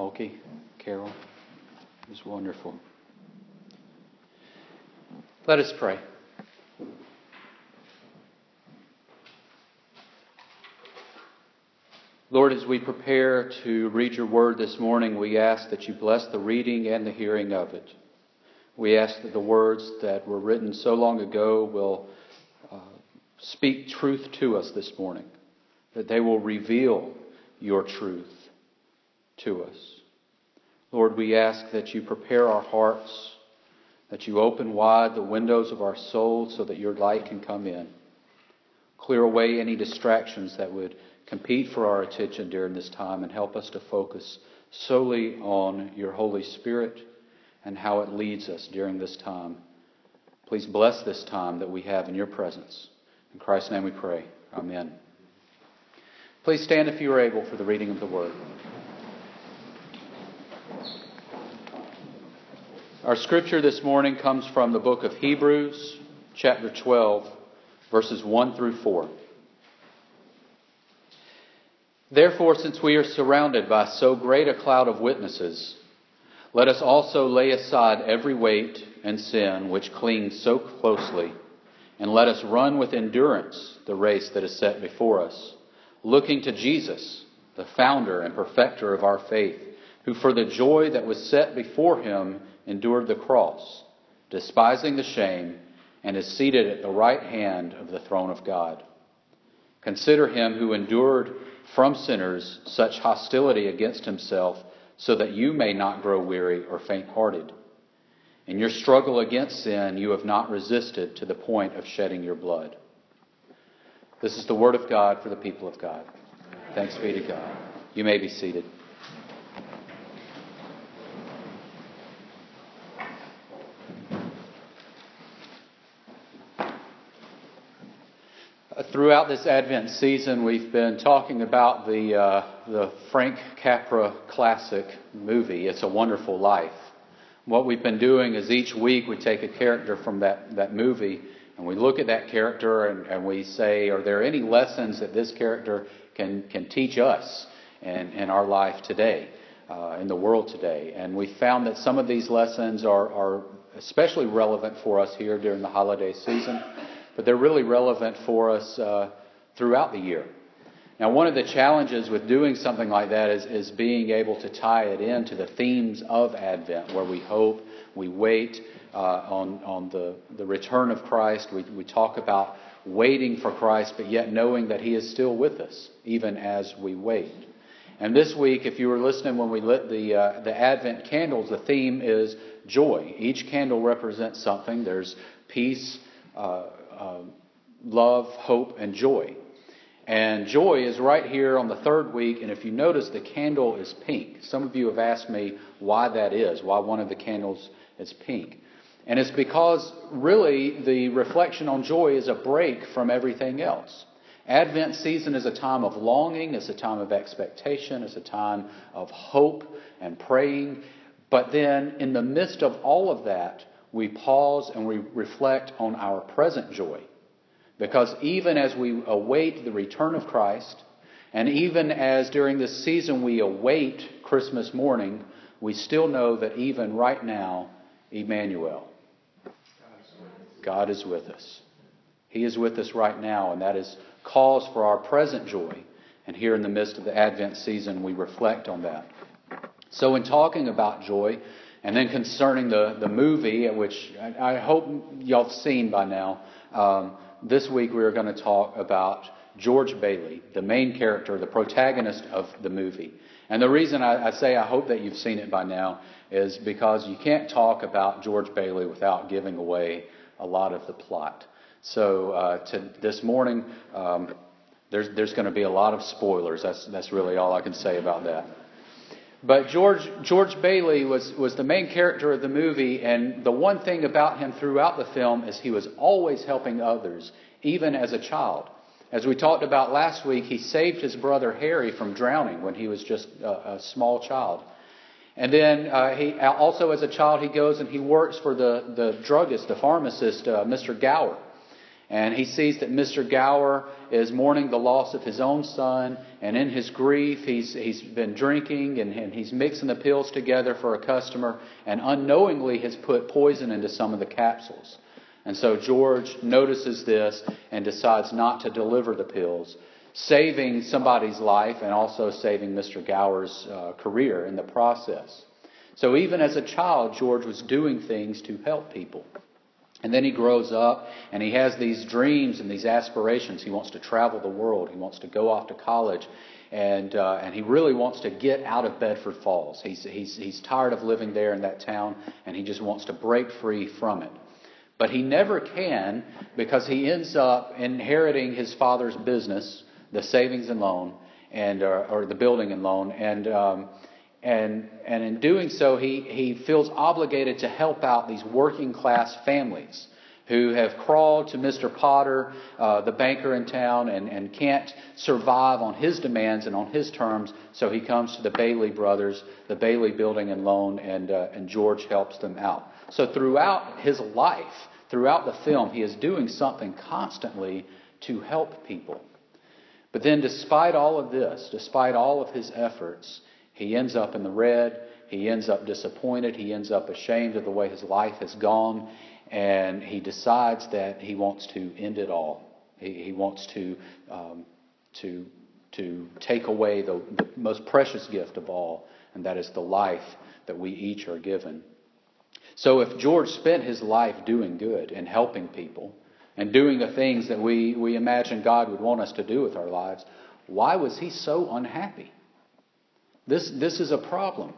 Smokey, Carol. It was wonderful. Let us pray. Lord, as we prepare to read your word this morning, we ask that you bless the reading and the hearing of it. We ask that the words that were written so long ago will uh, speak truth to us this morning, that they will reveal your truth to us. Lord, we ask that you prepare our hearts, that you open wide the windows of our souls so that your light can come in. Clear away any distractions that would compete for our attention during this time and help us to focus solely on your Holy Spirit and how it leads us during this time. Please bless this time that we have in your presence. In Christ's name we pray. Amen. Please stand if you are able for the reading of the word. Our scripture this morning comes from the book of Hebrews, chapter 12, verses 1 through 4. Therefore, since we are surrounded by so great a cloud of witnesses, let us also lay aside every weight and sin which clings so closely, and let us run with endurance the race that is set before us, looking to Jesus, the founder and perfecter of our faith, who for the joy that was set before him endured the cross, despising the shame, and is seated at the right hand of the throne of God. Consider him who endured from sinners such hostility against himself, so that you may not grow weary or faint hearted. In your struggle against sin, you have not resisted to the point of shedding your blood. This is the word of God for the people of God. Thanks be to God. You may be seated. Throughout this Advent season, we've been talking about the, uh, the Frank Capra classic movie, It's a Wonderful Life. What we've been doing is each week we take a character from that, that movie and we look at that character and, and we say, are there any lessons that this character can, can teach us in, in our life today, uh, in the world today? And we found that some of these lessons are, are especially relevant for us here during the holiday season but they're really relevant for us uh, throughout the year. Now, one of the challenges with doing something like that is, is being able to tie it into the themes of Advent, where we hope, we wait uh, on, on the, the return of Christ. We, we talk about waiting for Christ, but yet knowing that He is still with us, even as we wait. And this week, if you were listening when we lit the, uh, the Advent candles, the theme is joy. Each candle represents something. There's peace, uh, uh, love, hope, and joy. And joy is right here on the third week. And if you notice, the candle is pink. Some of you have asked me why that is, why one of the candles is pink. And it's because really the reflection on joy is a break from everything else. Advent season is a time of longing, it's a time of expectation, it's a time of hope and praying. But then, in the midst of all of that, we pause and we reflect on our present joy. Because even as we await the return of Christ, and even as during this season we await Christmas morning, we still know that even right now, Emmanuel, God is with us. He is with us right now, and that is cause for our present joy. And here in the midst of the Advent season, we reflect on that. So, in talking about joy, and then concerning the, the movie, which I, I hope y'all have seen by now, um, this week we are going to talk about George Bailey, the main character, the protagonist of the movie. And the reason I, I say I hope that you've seen it by now is because you can't talk about George Bailey without giving away a lot of the plot. So uh, to this morning, um, there's, there's going to be a lot of spoilers. That's, that's really all I can say about that. But George, George Bailey was, was the main character of the movie, and the one thing about him throughout the film is he was always helping others, even as a child. As we talked about last week, he saved his brother Harry from drowning when he was just a, a small child. And then uh, he also, as a child, he goes and he works for the, the druggist, the pharmacist, uh, Mr. Gower. And he sees that Mr. Gower is mourning the loss of his own son, and in his grief, he's, he's been drinking and, and he's mixing the pills together for a customer, and unknowingly has put poison into some of the capsules. And so George notices this and decides not to deliver the pills, saving somebody's life and also saving Mr. Gower's uh, career in the process. So even as a child, George was doing things to help people. And then he grows up and he has these dreams and these aspirations. He wants to travel the world. He wants to go off to college. And, uh, and he really wants to get out of Bedford Falls. He's, he's, he's tired of living there in that town and he just wants to break free from it. But he never can because he ends up inheriting his father's business, the savings and loan, and, uh, or the building and loan. And, um, and, and in doing so, he, he feels obligated to help out these working class families who have crawled to Mr. Potter, uh, the banker in town, and, and can't survive on his demands and on his terms. So he comes to the Bailey brothers, the Bailey Building and Loan, and, uh, and George helps them out. So throughout his life, throughout the film, he is doing something constantly to help people. But then, despite all of this, despite all of his efforts, he ends up in the red. He ends up disappointed. He ends up ashamed of the way his life has gone. And he decides that he wants to end it all. He, he wants to, um, to, to take away the, the most precious gift of all, and that is the life that we each are given. So if George spent his life doing good and helping people and doing the things that we, we imagine God would want us to do with our lives, why was he so unhappy? This, this is a problem.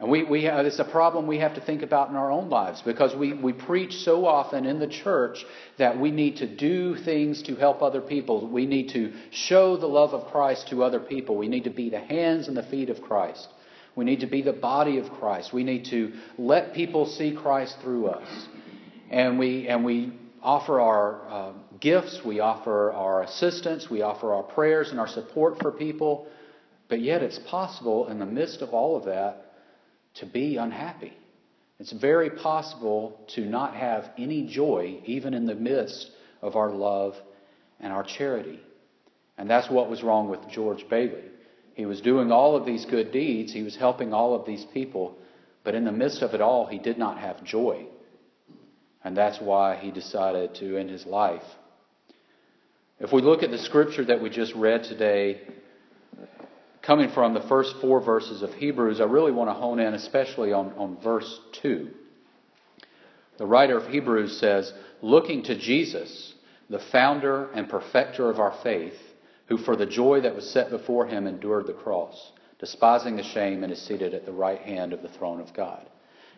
And we, we have, it's a problem we have to think about in our own lives because we, we preach so often in the church that we need to do things to help other people. We need to show the love of Christ to other people. We need to be the hands and the feet of Christ. We need to be the body of Christ. We need to let people see Christ through us. And we, and we offer our uh, gifts, we offer our assistance, we offer our prayers and our support for people. But yet, it's possible in the midst of all of that to be unhappy. It's very possible to not have any joy, even in the midst of our love and our charity. And that's what was wrong with George Bailey. He was doing all of these good deeds, he was helping all of these people, but in the midst of it all, he did not have joy. And that's why he decided to end his life. If we look at the scripture that we just read today, coming from the first four verses of Hebrews, I really want to hone in especially on, on verse 2. The writer of Hebrews says, Looking to Jesus, the founder and perfecter of our faith, who for the joy that was set before him endured the cross, despising the shame, and is seated at the right hand of the throne of God.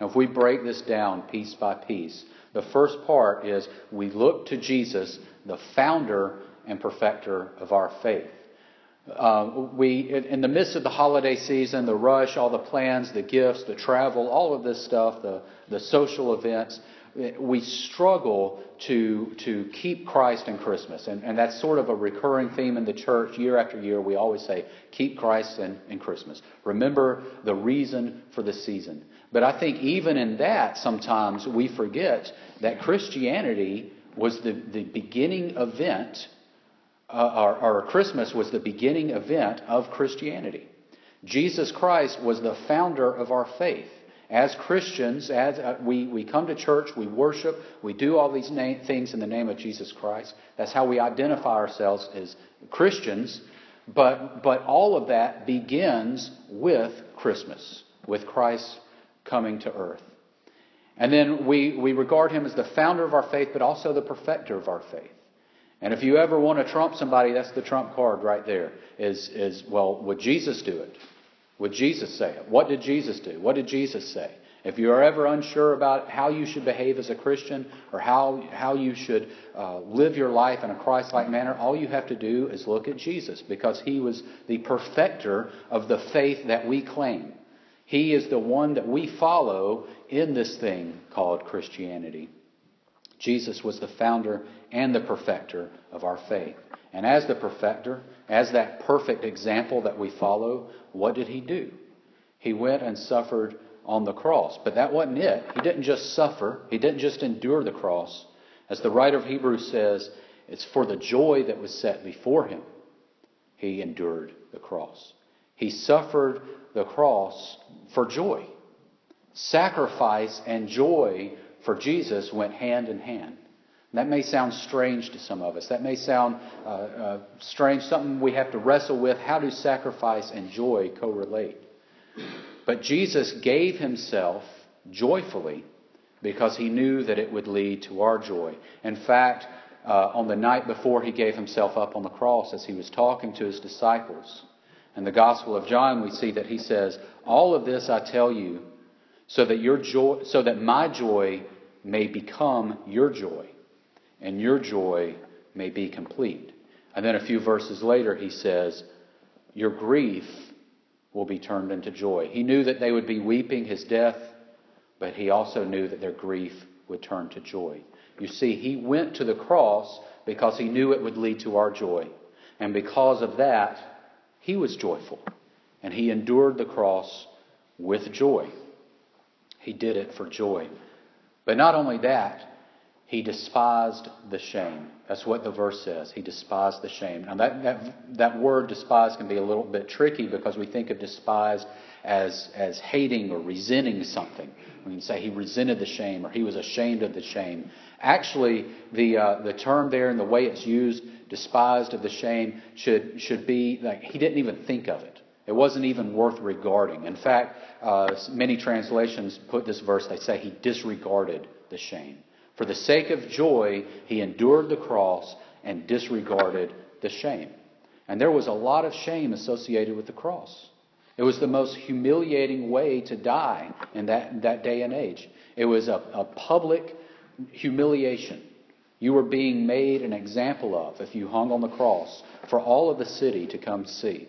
Now, if we break this down piece by piece, the first part is we look to Jesus, the founder and perfecter of our faith. Uh, we, in the midst of the holiday season, the rush, all the plans, the gifts, the travel, all of this stuff, the, the social events, we struggle to, to keep Christ in Christmas. And, and that's sort of a recurring theme in the church year after year. We always say, keep Christ in, in Christmas. Remember the reason for the season. But I think even in that, sometimes we forget that Christianity was the, the beginning event uh, our, our Christmas was the beginning event of Christianity. Jesus Christ was the founder of our faith. As Christians, as uh, we, we come to church, we worship, we do all these na- things in the name of Jesus Christ. That's how we identify ourselves as Christians. But, but all of that begins with Christmas, with Christ coming to earth. And then we, we regard him as the founder of our faith, but also the perfecter of our faith. And if you ever want to trump somebody, that's the trump card right there. Is, is well, would Jesus do it? Would Jesus say it? What did Jesus do? What did Jesus say? If you are ever unsure about how you should behave as a Christian or how, how you should uh, live your life in a Christ like manner, all you have to do is look at Jesus because he was the perfecter of the faith that we claim. He is the one that we follow in this thing called Christianity. Jesus was the founder and the perfecter of our faith. And as the perfecter, as that perfect example that we follow, what did he do? He went and suffered on the cross. But that wasn't it. He didn't just suffer, he didn't just endure the cross. As the writer of Hebrews says, it's for the joy that was set before him he endured the cross. He suffered the cross for joy. Sacrifice and joy for Jesus went hand in hand. That may sound strange to some of us. That may sound uh, uh, strange, something we have to wrestle with. How do sacrifice and joy correlate? But Jesus gave himself joyfully because he knew that it would lead to our joy. In fact, uh, on the night before he gave himself up on the cross, as he was talking to his disciples, in the Gospel of John, we see that he says, All of this I tell you so that your joy, so that my joy may become your joy and your joy may be complete. And then a few verses later, he says, Your grief will be turned into joy. He knew that they would be weeping his death, but he also knew that their grief would turn to joy. You see, he went to the cross because he knew it would lead to our joy. And because of that, he was joyful. And he endured the cross with joy. He did it for joy. But not only that, he despised the shame. That's what the verse says. He despised the shame. Now, that, that, that word despise can be a little bit tricky because we think of despise as, as hating or resenting something. We can say he resented the shame or he was ashamed of the shame. Actually, the, uh, the term there and the way it's used, despised of the shame, should, should be like he didn't even think of it. It wasn't even worth regarding. In fact, uh, many translations put this verse, they say he disregarded the shame. For the sake of joy, he endured the cross and disregarded the shame. And there was a lot of shame associated with the cross. It was the most humiliating way to die in that, that day and age. It was a, a public humiliation. You were being made an example of if you hung on the cross for all of the city to come see.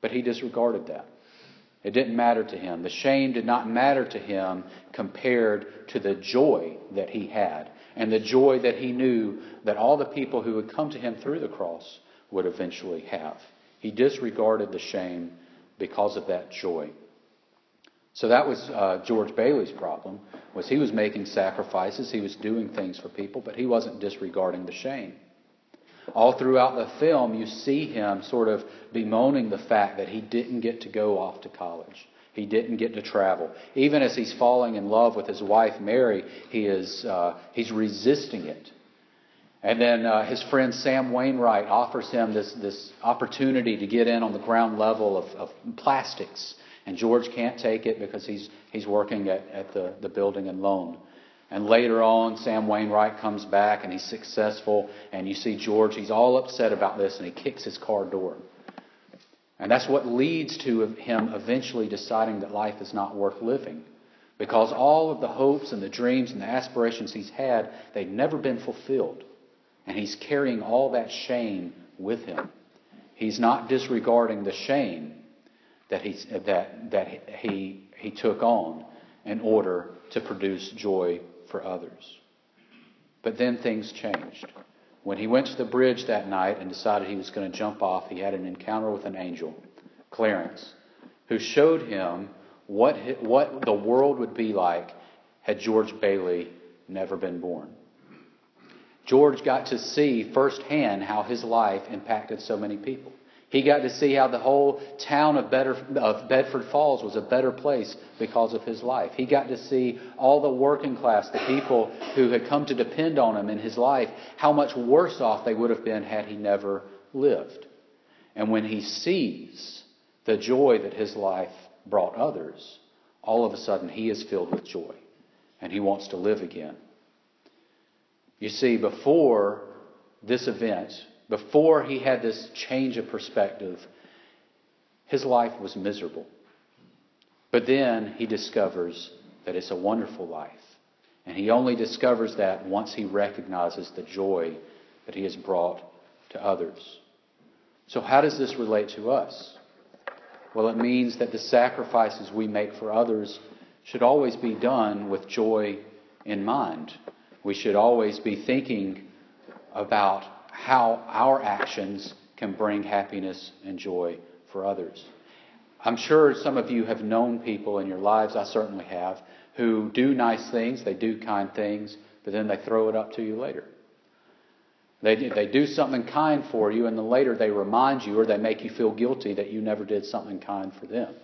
But he disregarded that. It didn't matter to him. The shame did not matter to him compared to the joy that he had and the joy that he knew that all the people who would come to him through the cross would eventually have. He disregarded the shame because of that joy. So that was uh, George Bailey's problem was he was making sacrifices, he was doing things for people, but he wasn't disregarding the shame. All throughout the film, you see him sort of bemoaning the fact that he didn't get to go off to college. He didn't get to travel. Even as he's falling in love with his wife Mary, he is uh, he's resisting it. And then uh, his friend Sam Wainwright offers him this this opportunity to get in on the ground level of, of plastics, and George can't take it because he's he's working at, at the, the building and loan. And later on, Sam Wainwright comes back and he's successful. And you see George, he's all upset about this and he kicks his car door. And that's what leads to him eventually deciding that life is not worth living. Because all of the hopes and the dreams and the aspirations he's had, they've never been fulfilled. And he's carrying all that shame with him. He's not disregarding the shame that, he's, that, that he, he took on in order to produce joy for others. But then things changed. When he went to the bridge that night and decided he was going to jump off, he had an encounter with an angel, Clarence, who showed him what, what the world would be like had George Bailey never been born. George got to see firsthand how his life impacted so many people. He got to see how the whole town of, Better, of, Bedford Falls was a better place because of his life. He got to see all the working class, the people who had come to depend on him in his life, how much worse off they would have been had he never lived. And when he sees the joy that his life brought others, all of a sudden he is filled with joy and he wants to live again. You see, before this event, before he had this change of perspective, his life was miserable. But then he discovers that it's a wonderful life. And he only discovers that once he recognizes the joy that he has brought to others. So, how does this relate to us? Well, it means that the sacrifices we make for others should always be done with joy in mind. We should always be thinking about how our actions can bring happiness and joy for others. I'm sure some of you have known people in your lives, I certainly have, who do nice things, they do kind things, but then they throw it up to you later. They, they do something kind for you, and then later they remind you or they make you feel guilty that you never did something kind for them.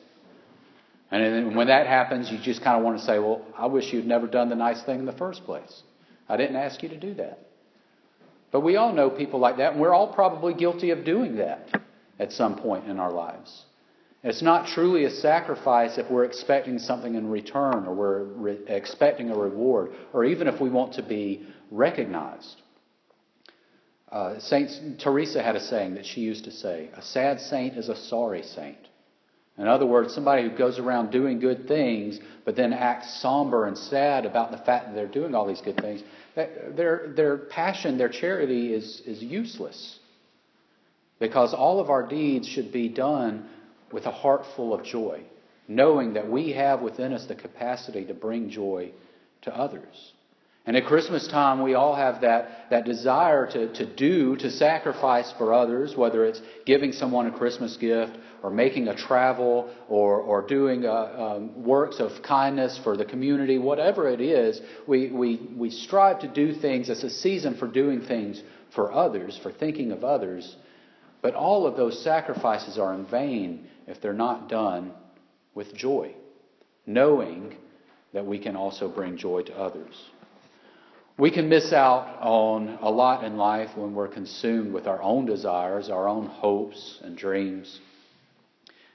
And then when that happens, you just kind of want to say, Well, I wish you'd never done the nice thing in the first place. I didn't ask you to do that. But we all know people like that, and we're all probably guilty of doing that at some point in our lives. It's not truly a sacrifice if we're expecting something in return or we're re- expecting a reward, or even if we want to be recognized. Uh, Saint Teresa had a saying that she used to say A sad saint is a sorry saint. In other words, somebody who goes around doing good things, but then acts somber and sad about the fact that they're doing all these good things, their, their passion, their charity is, is useless. Because all of our deeds should be done with a heart full of joy, knowing that we have within us the capacity to bring joy to others. And at Christmas time, we all have that, that desire to, to do, to sacrifice for others, whether it's giving someone a Christmas gift or making a travel or, or doing uh, um, works of kindness for the community, whatever it is, we, we, we strive to do things. It's a season for doing things for others, for thinking of others. But all of those sacrifices are in vain if they're not done with joy, knowing that we can also bring joy to others. We can miss out on a lot in life when we're consumed with our own desires, our own hopes and dreams.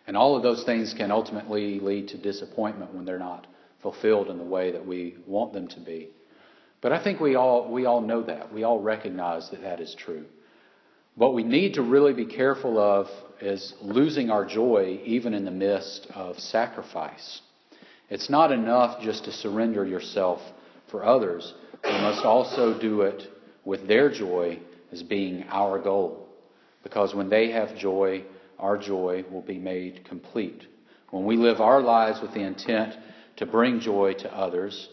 And all of those things can ultimately lead to disappointment when they're not fulfilled in the way that we want them to be. But I think we all, we all know that. We all recognize that that is true. What we need to really be careful of is losing our joy even in the midst of sacrifice. It's not enough just to surrender yourself for others we must also do it with their joy as being our goal. Because when they have joy, our joy will be made complete. When we live our lives with the intent to bring joy to others,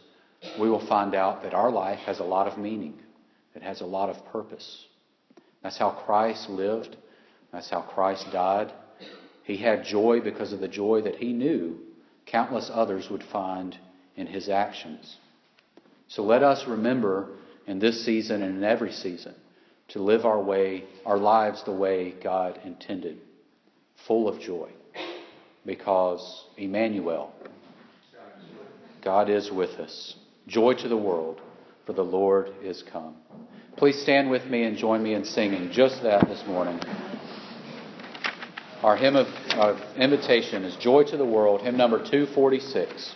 we will find out that our life has a lot of meaning. It has a lot of purpose. That's how Christ lived. That's how Christ died. He had joy because of the joy that he knew countless others would find in his actions. So let us remember in this season and in every season to live our way, our lives the way God intended, full of joy. Because Emmanuel, God is with us. Joy to the world, for the Lord is come. Please stand with me and join me in singing just that this morning. Our hymn of, of invitation is Joy to the World, hymn number 246.